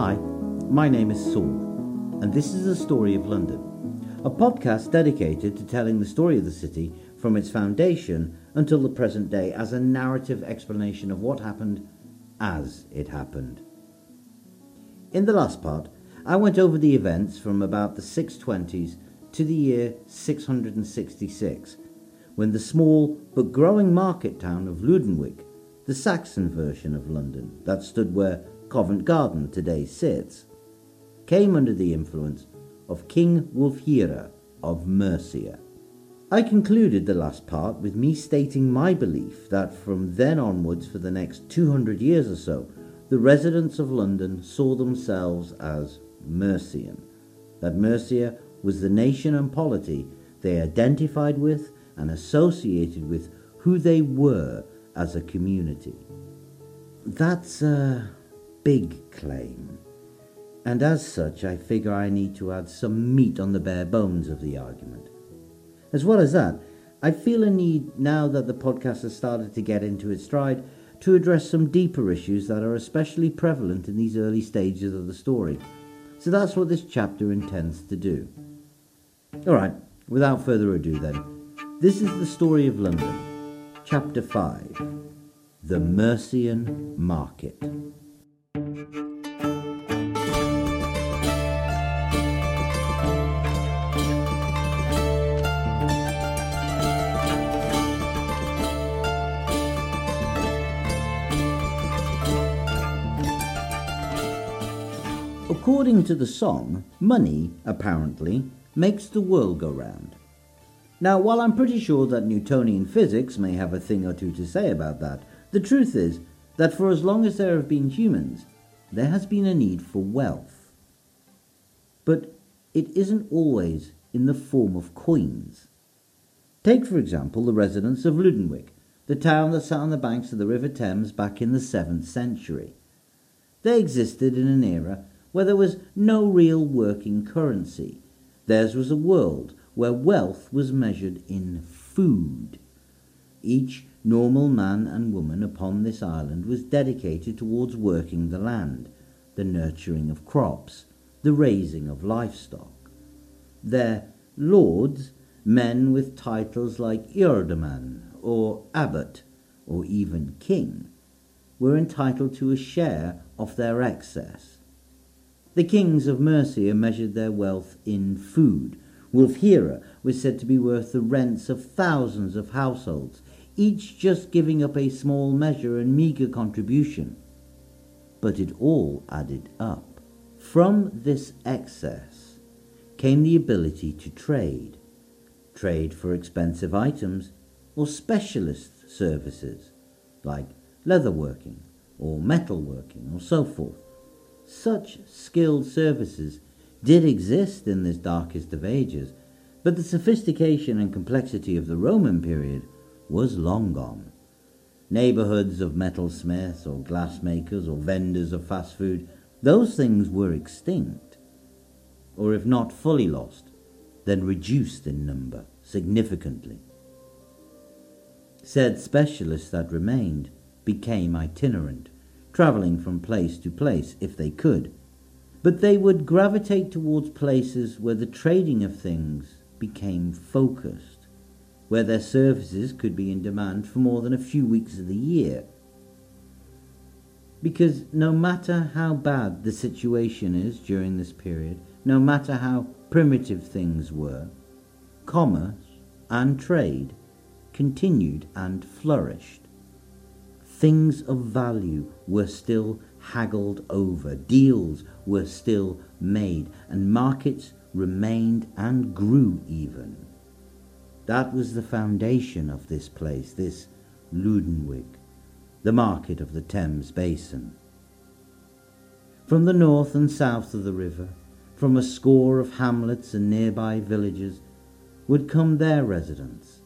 Hi, my name is Saul, and this is the story of London, a podcast dedicated to telling the story of the city from its foundation until the present day as a narrative explanation of what happened as it happened. In the last part, I went over the events from about the 620s to the year 666, when the small but growing market town of Lundenwic, the Saxon version of London that stood where Covent Garden today sits, came under the influence of King Wulfhere of Mercia. I concluded the last part with me stating my belief that from then onwards for the next 200 years or so, the residents of London saw themselves as Mercian, that Mercia was the nation and polity they identified with and associated with who they were as a community. That's a big claim, and as such, I figure I need to add some meat on the bare bones of the argument. As well as that, I feel a need now that the podcast has started to get into its stride to address some deeper issues that are especially prevalent in these early stages of the story. So that's what this chapter intends to do. Alright, without further ado then, this is the story of London, Chapter 5 The Mercian Market. According to the song, money, apparently, makes the world go round. Now, while I'm pretty sure that Newtonian physics may have a thing or two to say about that, the truth is that for as long as there have been humans, there has been a need for wealth. But it isn't always in the form of coins. Take, for example, the residents of Lundenwic, the town that sat on the banks of the River Thames back in the 7th century. They existed in an era where there was no real working currency. Theirs was a world where wealth was measured in food. Each normal man and woman upon this island was dedicated towards working the land, the nurturing of crops, the raising of livestock. Their lords, men with titles like Ealdorman or Abbot or even King, were entitled to a share of their excess. The kings of Mercia measured their wealth in food. Wulfhere was said to be worth the rents of thousands of households, each just giving up a small measure and meagre contribution. But it all added up. From this excess came the ability to trade. Trade for expensive items or specialist services like leatherworking or metalworking or so forth. Such skilled services did exist in this darkest of ages, but the sophistication and complexity of the Roman period was long gone. Neighborhoods of metalsmiths or glassmakers or vendors of fast food, those things were extinct, or if not fully lost, then reduced in number significantly. Said specialists that remained became itinerant travelling from place to place if they could, but they would gravitate towards places where the trading of things became focused, where their services could be in demand for more than a few weeks of the year. Because no matter how bad the situation is during this period, no matter how primitive things were, commerce and trade continued and flourished. Things of value were still haggled over, deals were still made, and markets remained and grew even. That was the foundation of this place, this Lundenwic, the market of the Thames Basin. From the north and south of the river, from a score of hamlets and nearby villages, would come their residents,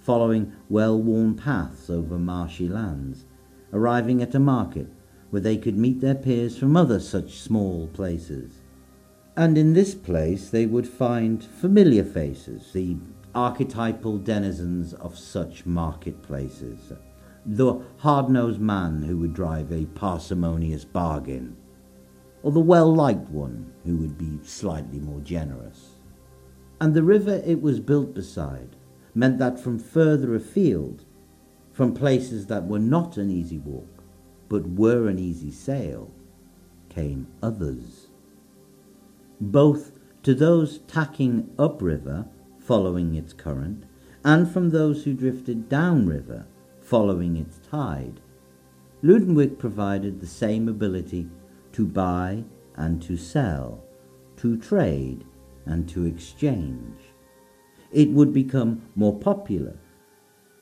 following well worn paths over marshy lands, arriving at a market where they could meet their peers from other such small places. And in this place they would find familiar faces, the archetypal denizens of such marketplaces. The hard nosed man who would drive a parsimonious bargain, or the well liked one who would be slightly more generous. And the river it was built beside meant that from further afield, from places that were not an easy walk, but were an easy sail, came others. Both to those tacking upriver, following its current, and from those who drifted downriver, following its tide, Lundenwic provided the same ability to buy and to sell, to trade and to exchange. It would become more popular.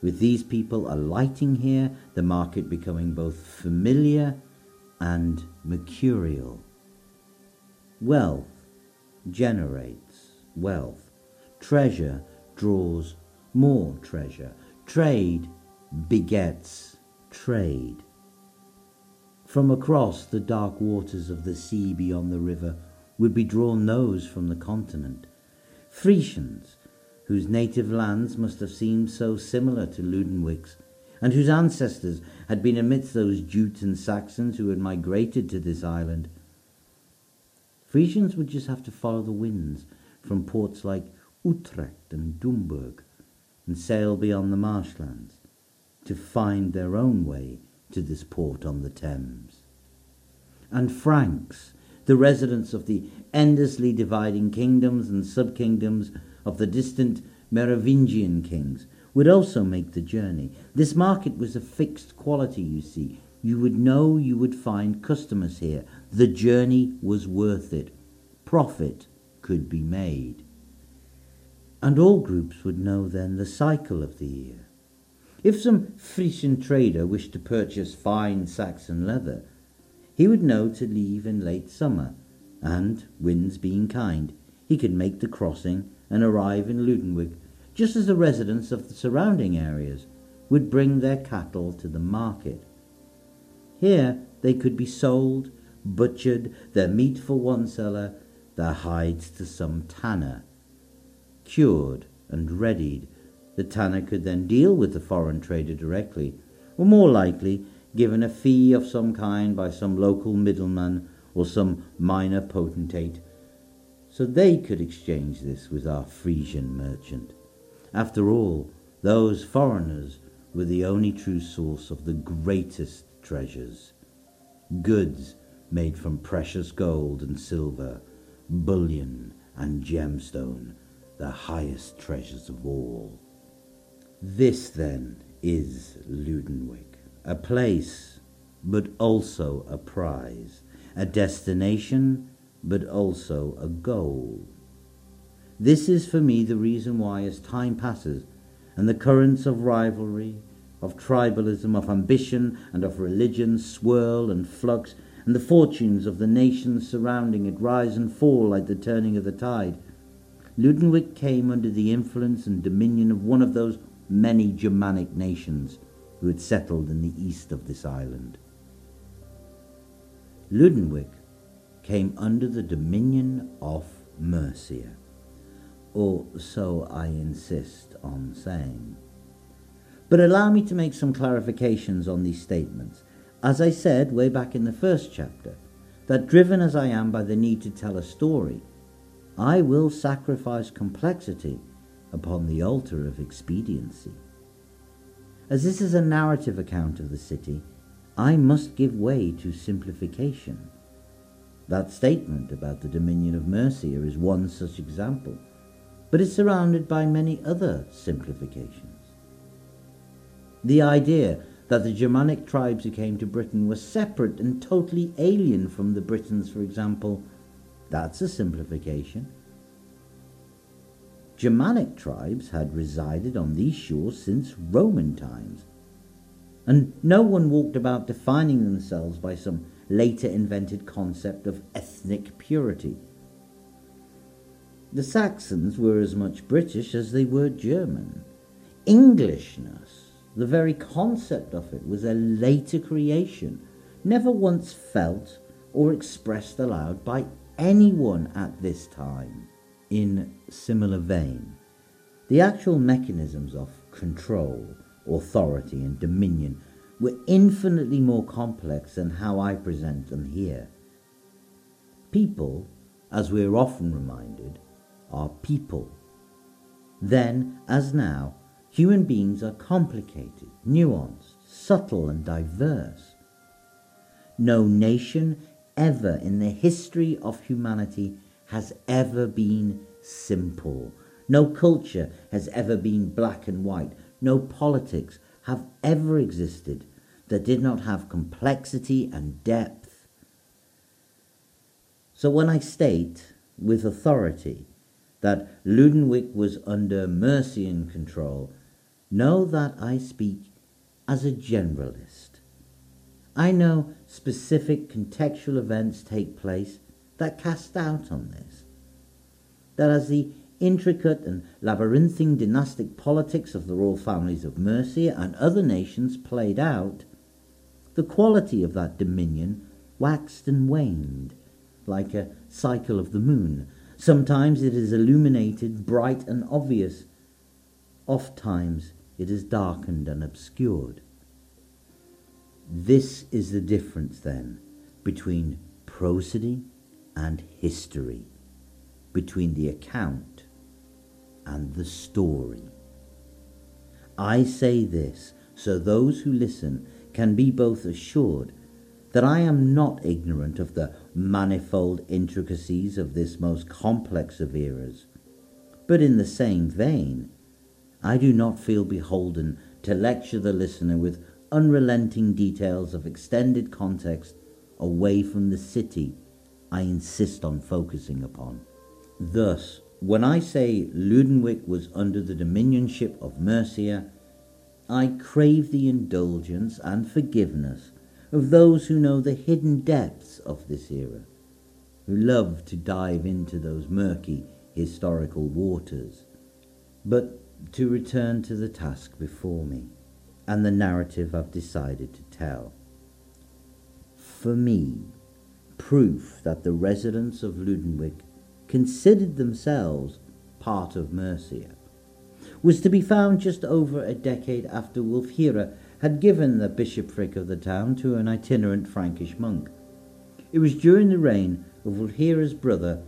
With these people alighting here, the market becoming both familiar and mercurial. Wealth generates wealth. Treasure draws more treasure. Trade begets trade. From across the dark waters of the sea beyond the river would be drawn those from the continent, Frisians, whose native lands must have seemed so similar to Lundenwic's, and whose ancestors had been amidst those Jutes and Saxons who had migrated to this island. Frisians would just have to follow the winds from ports like Utrecht and Domburg and sail beyond the marshlands to find their own way to this port on the Thames. And Franks, the residents of the endlessly dividing kingdoms and sub-kingdoms of the distant Merovingian kings, would also make the journey. This market was a fixed quality, you see. You would know you would find customers here. The journey was worth it. Profit could be made. And all groups would know then the cycle of the year. If some Frisian trader wished to purchase fine Saxon leather, he would know to leave in late summer, and, winds being kind, he could make the crossing and arrive in Lundenwic, just as the residents of the surrounding areas would bring their cattle to the market. Here they could be sold, butchered, their meat for one seller, their hides to some tanner. Cured and readied, the tanner could then deal with the foreign trader directly, or more likely given a fee of some kind by some local middleman or some minor potentate, so they could exchange this with our Frisian merchant. After all, those foreigners were the only true source of the greatest treasures. Goods made from precious gold and silver, bullion and gemstone, the highest treasures of all. This, then, is Lundenwic, a place, but also a prize, a destination, but also a goal. This is for me the reason why, as time passes, and the currents of rivalry, of tribalism, of ambition, and of religion swirl and flux, and the fortunes of the nations surrounding it rise and fall like the turning of the tide, Lundenwic came under the influence and dominion of one of those many Germanic nations who had settled in the east of this island. Lundenwic came under the dominion of Mercia, or so I insist on saying. But allow me to make some clarifications on these statements. As I said way back in the first chapter, that driven as I am by the need to tell a story, I will sacrifice complexity upon the altar of expediency. As this is a narrative account of the city, I must give way to simplification. That statement about the dominion of Mercia is one such example, but is surrounded by many other simplifications. The idea that the Germanic tribes who came to Britain were separate and totally alien from the Britons, for example, that's a simplification. Germanic tribes had resided on these shores since Roman times, and no one walked about defining themselves by some later invented concept of ethnic purity. The Saxons were as much British as they were German. Englishness, the very concept of it, was a later creation, never once felt or expressed aloud by anyone at this time in similar vein. The actual mechanisms of control, authority, and dominion were infinitely more complex than how I present them here. People, as we are often reminded, are people. Then, as now, human beings are complicated, nuanced, subtle, and diverse. No nation ever in the history of humanity has ever been simple. No culture has ever been black and white. No politics have ever existed that did not have complexity and depth. So when I state with authority that Lundenwic was under Mercian control, know that I speak as a generalist. I know specific contextual events take place that cast doubt on this. That as the intricate and labyrinthine dynastic politics of the royal families of Mercia and other nations played out, the quality of that dominion waxed and waned like a cycle of the moon. Sometimes it is illuminated, bright and obvious. Oft times it is darkened and obscured. This is the difference, then, between prosody and history, between the account and the story. I say this so those who listen can be both assured that I am not ignorant of the manifold intricacies of this most complex of eras, but in the same vein, I do not feel beholden to lecture the listener with unrelenting details of extended context away from the city I insist on focusing upon. Thus, when I say Lundenwic was under the dominionship of Mercia, I crave the indulgence and forgiveness of those who know the hidden depths of this era, who love to dive into those murky historical waters. But to return to the task before me and the narrative I've decided to tell. For me, proof that the residents of Lundenwic considered themselves part of Mercia was to be found just over a decade after Wulfhere had given the bishopric of the town to an itinerant Frankish monk. It was during the reign of Wulfhere's brother,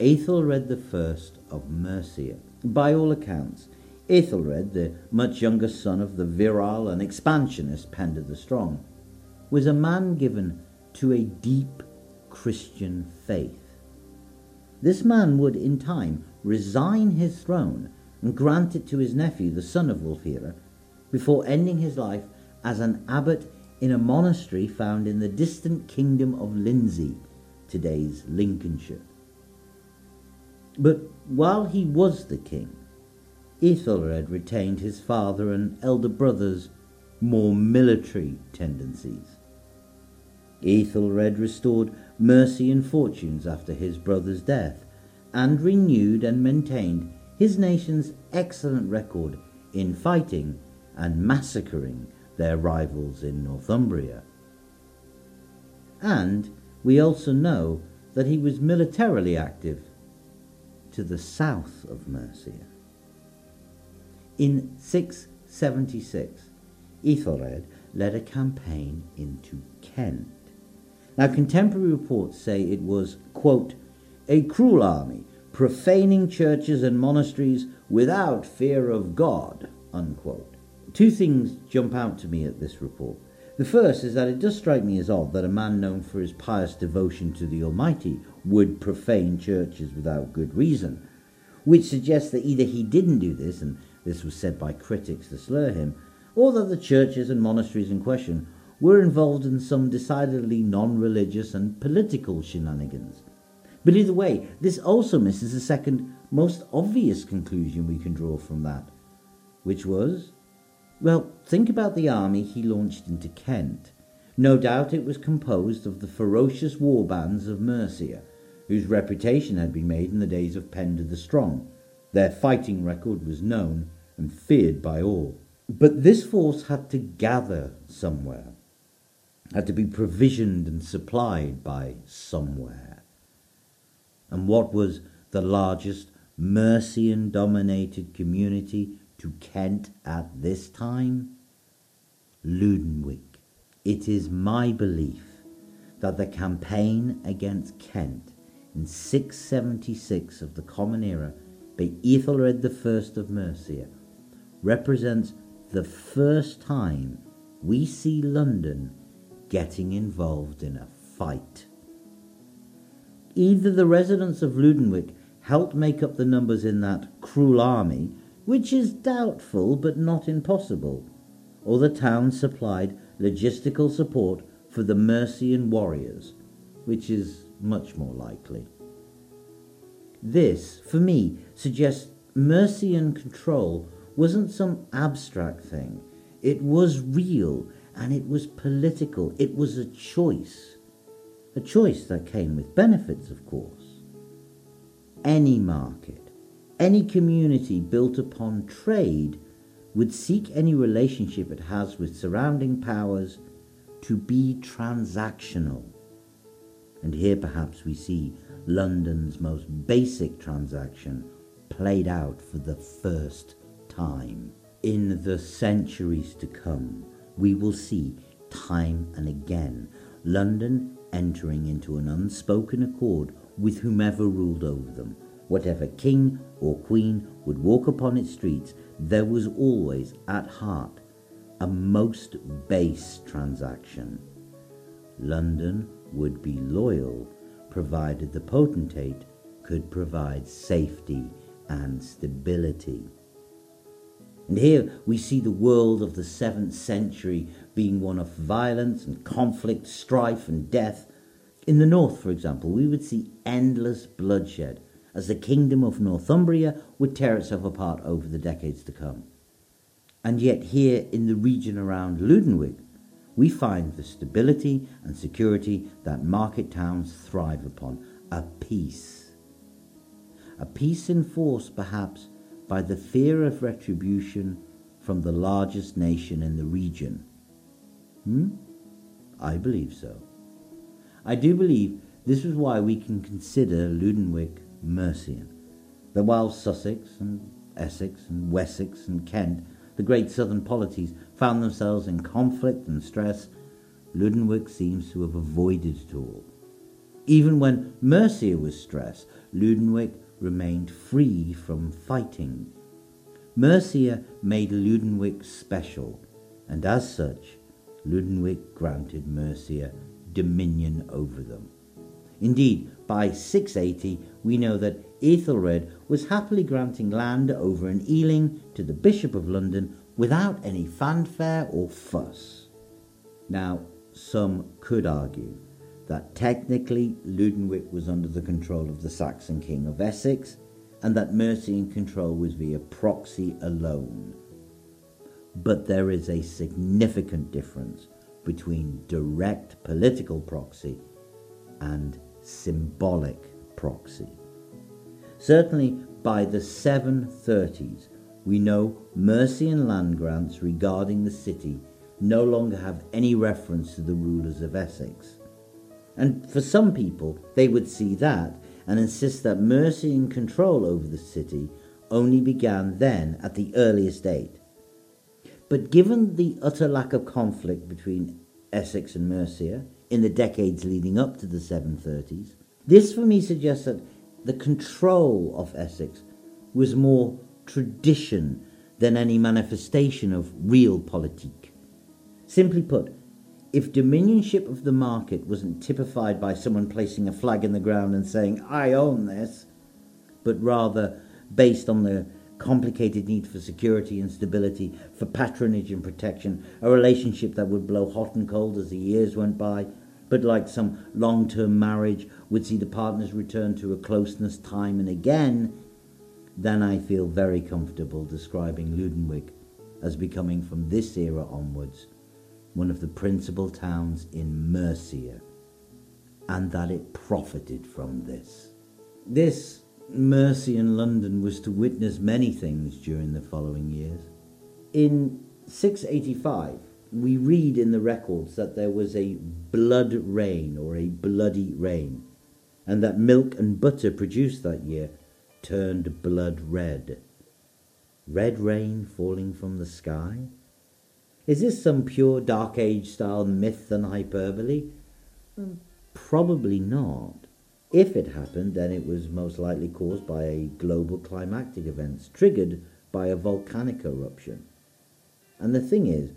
Aethelred I of Mercia. By all accounts, Aethelred, the much younger son of the virile and expansionist Penda the Strong, was a man given to a deep Christian faith. This man would, in time, resign his throne and grant it to his nephew, the son of Wulfhere, before ending his life as an abbot in a monastery found in the distant kingdom of Lindsey, today's Lincolnshire. But while he was the king, Ethelred retained his father and elder brother's more military tendencies. Ethelred restored Mercian fortunes after his brother's death and renewed and maintained his nation's excellent record in fighting and massacring their rivals in Northumbria. And we also know that he was militarily active to the south of Mercia. In 676, Ethelred led a campaign into Kent. Now, contemporary reports say it was, quote, a cruel army, profaning churches and monasteries without fear of God, unquote. Two things jump out to me at this report. The first is that it does strike me as odd that a man known for his pious devotion to the Almighty would profane churches without good reason, which suggests that either he didn't do this and this was said by critics to slur him, or that the churches and monasteries in question were involved in some decidedly non religious and political shenanigans. But either way, this also misses the second most obvious conclusion we can draw from that, which was well, think about the army he launched into Kent. No doubt it was composed of the ferocious war bands of Mercia, whose reputation had been made in the days of Penda the Strong. Their fighting record was known and feared by all. But this force had to gather somewhere, had to be provisioned and supplied by somewhere. And what was the largest Mercian dominated community to Kent at this time? Lundenwic. It is my belief that the campaign against Kent in 676 of the Common Era by Ethelred I of Mercia represents the first time we see London getting involved in a fight. Either the residents of Lundenwic helped make up the numbers in that cruel army, which is doubtful but not impossible, or the town supplied logistical support for the Mercian warriors, which is much more likely. This, for me, suggests Mercian control wasn't some abstract thing. It was real and it was political. It was a choice. A choice that came with benefits, of course. Any market, any community built upon trade would seek any relationship it has with surrounding powers to be transactional. And here perhaps we see London's most basic transaction played out for the first time. In the centuries to come, we will see time and again London entering into an unspoken accord with whomever ruled over them. Whatever king or queen would walk upon its streets, there was always at heart a most base transaction. London would be loyal provided the potentate could provide safety and stability. And here we see the world of the seventh century being one of violence and conflict, strife and death. In the north, for example, we would see endless bloodshed as the kingdom of Northumbria would tear itself apart over the decades to come. And yet, here in the region around Lundenwic, we find the stability and security that market towns thrive upon a peace. A peace enforced perhaps by the fear of retribution from the largest nation in the region. Hmm? I believe so. I do believe this is why we can consider Lundenwic Mercian. That while Sussex and Essex and Wessex and Kent, the great southern polities, found themselves in conflict and stress, Lundenwic seems to have avoided it all. Even when Mercia was stressed, Lundenwic remained free from fighting. Mercia made Lundenwic special, and as such, Lundenwic granted Mercia dominion over them. Indeed, by 680, we know that Ethelred was happily granting land over in Ealing to the Bishop of London without any fanfare or fuss. Now, some could argue that technically Lundenwic was under the control of the Saxon king of Essex and that Mercian control was via proxy alone. But there is a significant difference between direct political proxy and symbolic proxy. Certainly by the 730s, we know Mercian land grants regarding the city no longer have any reference to the rulers of Essex. And for some people, they would see that and insist that Mercian control over the city only began then at the earliest date. But given the utter lack of conflict between Essex and Mercia in the decades leading up to the 730s, this for me suggests that the control of Essex was more tradition than any manifestation of real politique. Simply put, if dominionship of the market wasn't typified by someone placing a flag in the ground and saying, I own this, but rather based on the complicated need for security and stability, for patronage and protection, a relationship that would blow hot and cold as the years went by, but like some long term marriage would see the partners return to a closeness time and again, then I feel very comfortable describing Lundenwic as becoming from this era onwards one of the principal towns in Mercia, and that it profited from this. This Mercian London was to witness many things during the following years. In 685, we read in the records that there was a blood rain or a bloody rain, and that milk and butter produced that year turned blood red. Red rain falling from the sky? Is this some pure Dark Age style myth and hyperbole? Hmm. Probably not. If it happened, then it was most likely caused by a global climatic event triggered by a volcanic eruption. And the thing is,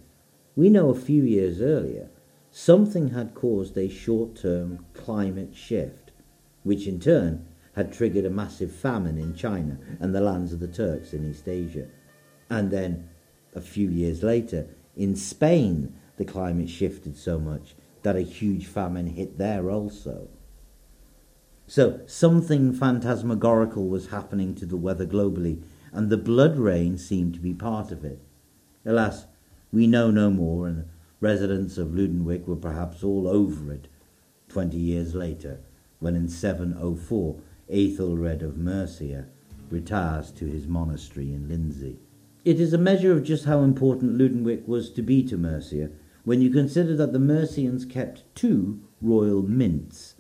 we know a few years earlier something had caused a short term climate shift, which in turn had triggered a massive famine in China and the lands of the Turks in East Asia. And then a few years later, in Spain, the climate shifted so much that a huge famine hit there also. So something phantasmagorical was happening to the weather globally, and the blood rain seemed to be part of it. Alas, we know no more, and the residents of Lundenwic were perhaps all over it twenty years later, when in 704 Aethelred of Mercia retires to his monastery in Lindsey. It is a measure of just how important Lundenwic was to be to Mercia when you consider that the Mercians kept two royal mints,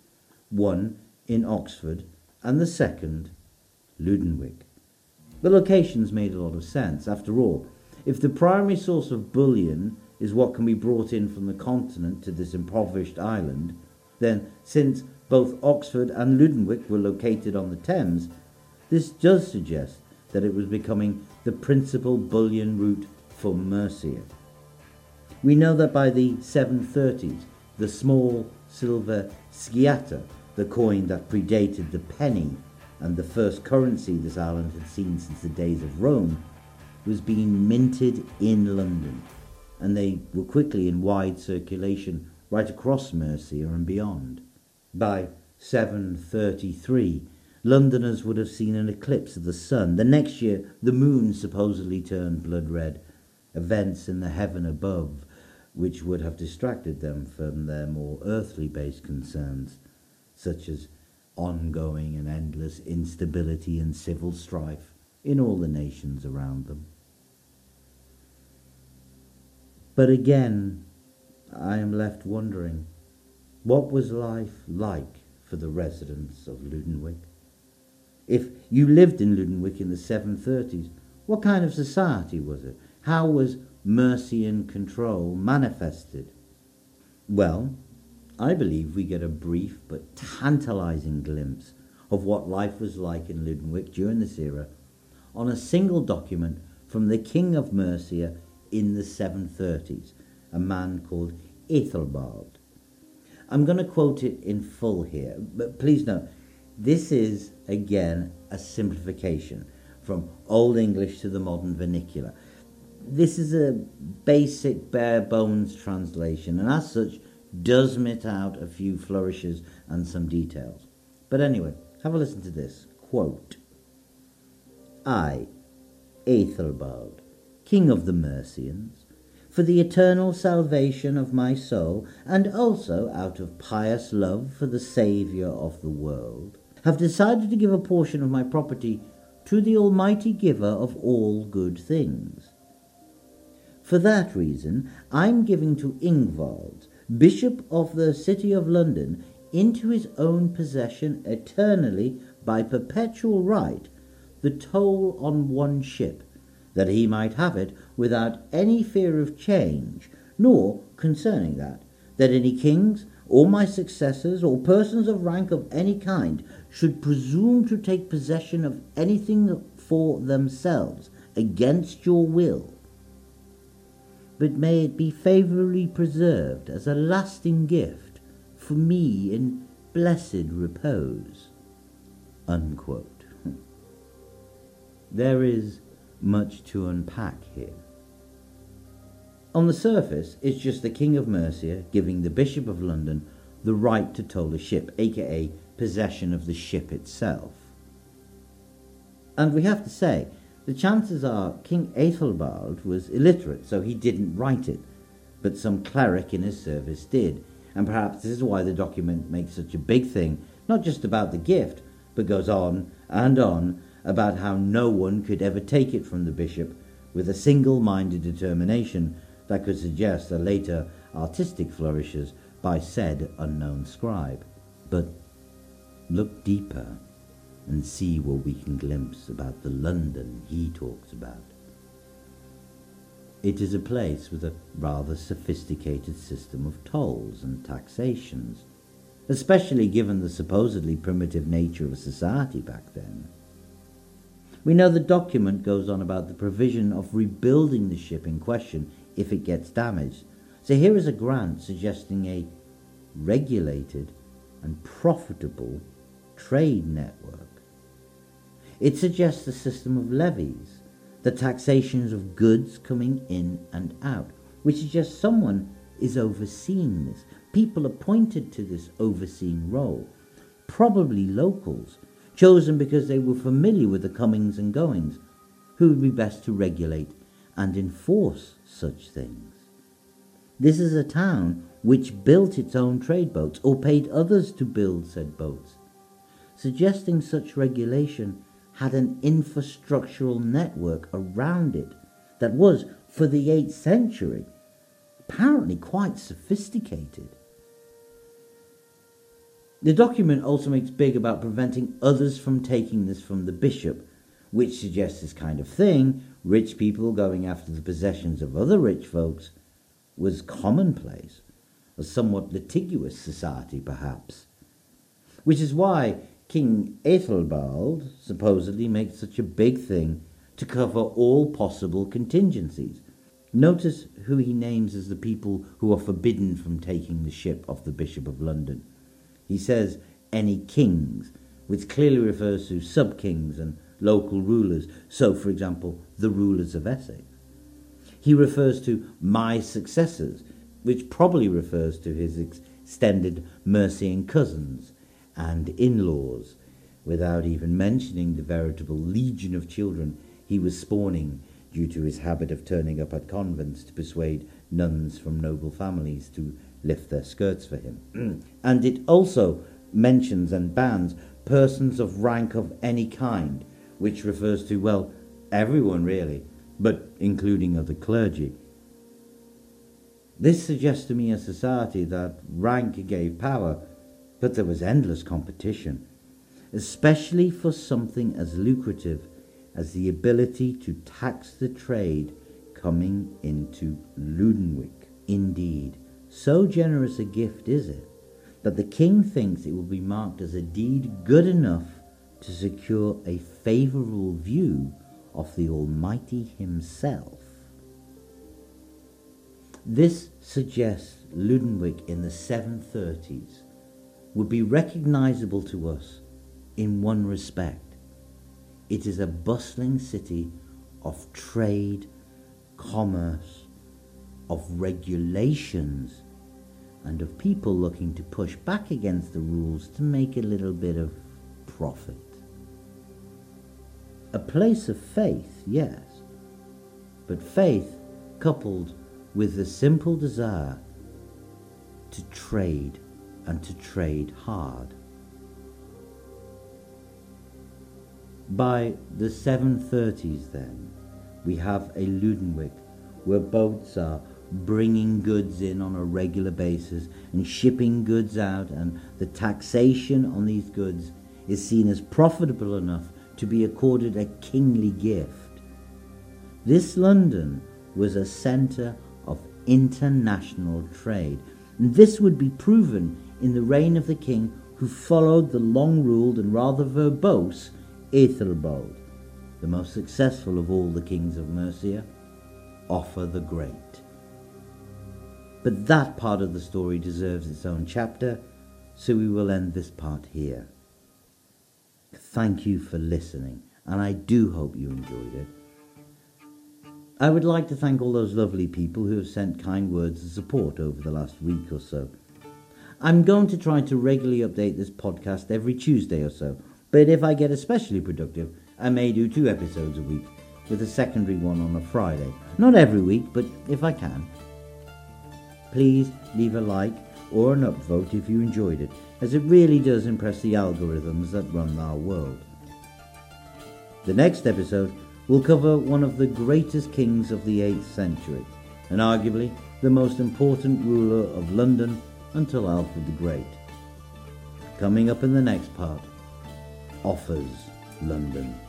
one in Oxford and the second Lundenwic. The locations made a lot of sense. After all, if the primary source of bullion is what can be brought in from the continent to this impoverished island, then since both Oxford and Lundenwic were located on the Thames, this does suggest that it was becoming the principal bullion route for Mercia. We know that by the 730s, the small silver sceatta, the coin that predated the penny and the first currency this island had seen since the days of Rome, was being minted in London, and they were quickly in wide circulation right across Mercia and beyond. By 733, Londoners would have seen an eclipse of the sun. The next year, the moon supposedly turned blood red, events in the heaven above which would have distracted them from their more earthly based concerns, such as ongoing and endless instability and civil strife in all the nations around them. But again, I am left wondering what was life like for the residents of Lundenwic? If you lived in Lundenwic in the 730s, what kind of society was it? How was Mercian control manifested? Well, I believe we get a brief but tantalizing glimpse of what life was like in Lundenwic during this era on a single document from the King of Mercia in the 730s, a man called Ethelbald. I'm going to quote it in full here, but please note, this is again a simplification from Old English to the modern vernacular. This is a basic, bare bones translation, and as such, does mit out a few flourishes and some details. But anyway, have a listen to this. Quote I, Ethelbald, King of the Mercians, for the eternal salvation of my soul, and also out of pious love for the Saviour of the world, have decided to give a portion of my property to the Almighty Giver of all good things. For that reason, I'm giving to Ingwald, Bishop of the City of London, into his own possession eternally by perpetual right the toll on one ship that he might have it without any fear of change, nor, concerning that, that any kings, or my successors, or persons of rank of any kind, should presume to take possession of anything for themselves against your will, but may it be favourably preserved as a lasting gift for me in blessed repose. Unquote. There is much to unpack here. On the surface, it's just the King of Mercia giving the Bishop of London the right to toll a ship, aka possession of the ship itself. And we have to say, the chances are King Ethelbald was illiterate, so he didn't write it, but some cleric in his service did. And perhaps this is why the document makes such a big thing, not just about the gift, but goes on and on about how no one could ever take it from the bishop with a single minded determination that could suggest the later artistic flourishes by said unknown scribe. But look deeper and see what we can glimpse about the London he talks about. It is a place with a rather sophisticated system of tolls and taxations especially given the supposedly primitive nature of society back then. We know the document goes on about the provision of rebuilding the ship in question if it gets damaged. So here is a grant suggesting a regulated and profitable trade network. It suggests a system of levies, the taxations of goods coming in and out, which suggests someone is overseeing this. People appointed to this overseeing role, probably locals, chosen because they were familiar with the comings and goings, who would be best to regulate and enforce such things. This is a town which built its own trade boats or paid others to build said boats, suggesting such regulation had an infrastructural network around it that was, for the 8th century, apparently quite sophisticated. The document also makes big about preventing others from taking this from the bishop, which suggests this kind of thing, rich people going after the possessions of other rich folks, was commonplace, a somewhat litigious society perhaps. Which is why King Ethelbald supposedly makes such a big thing to cover all possible contingencies. Notice who he names as the people who are forbidden from taking the ship of the Bishop of London. He says any kings, which clearly refers to sub kings and local rulers, so, for example, the rulers of Essex. He refers to my successors, which probably refers to his extended Mercian cousins and in laws, without even mentioning the veritable legion of children he was spawning due to his habit of turning up at convents to persuade nuns from noble families to lift their skirts for him. and it also mentions and bans persons of rank of any kind, which refers to, well, everyone really, but including other clergy. This suggests to me a society that rank gave power, but there was endless competition, especially for something as lucrative as the ability to tax the trade coming into Lundenwic. Indeed, so generous a gift is it that the king thinks it will be marked as a deed good enough to secure a favourable view of the Almighty Himself. This suggests Lundenwic in the 730s would be recognizable to us in one respect. It is a bustling city of trade, commerce, of regulations and of people looking to push back against the rules to make a little bit of profit. A place of faith, yes, but faith coupled with the simple desire to trade and to trade hard. By the 730s, then, we have a Lundenwic where boats are bringing goods in on a regular basis and shipping goods out, and the taxation on these goods is seen as profitable enough to be accorded a kingly gift. This London was a centre of international trade, and this would be proven in the reign of the king who followed the long ruled and rather verbose Ethelbald, the most successful of all the kings of Mercia, Offa the Great. But that part of the story deserves its own chapter, so we will end this part here. Thank you for listening, and I do hope you enjoyed it. I would like to thank all those lovely people who have sent kind words of support over the last week or so. I'm going to try to regularly update this podcast every Tuesday or so, but if I get especially productive, I may do two episodes a week, with a secondary one on a Friday. Not every week, but if I can. Please leave a like or an upvote if you enjoyed it, as it really does impress the algorithms that run our world. The next episode will cover one of the greatest kings of the 8th century, and arguably the most important ruler of London until Alfred the Great. Coming up in the next part, Offa's London.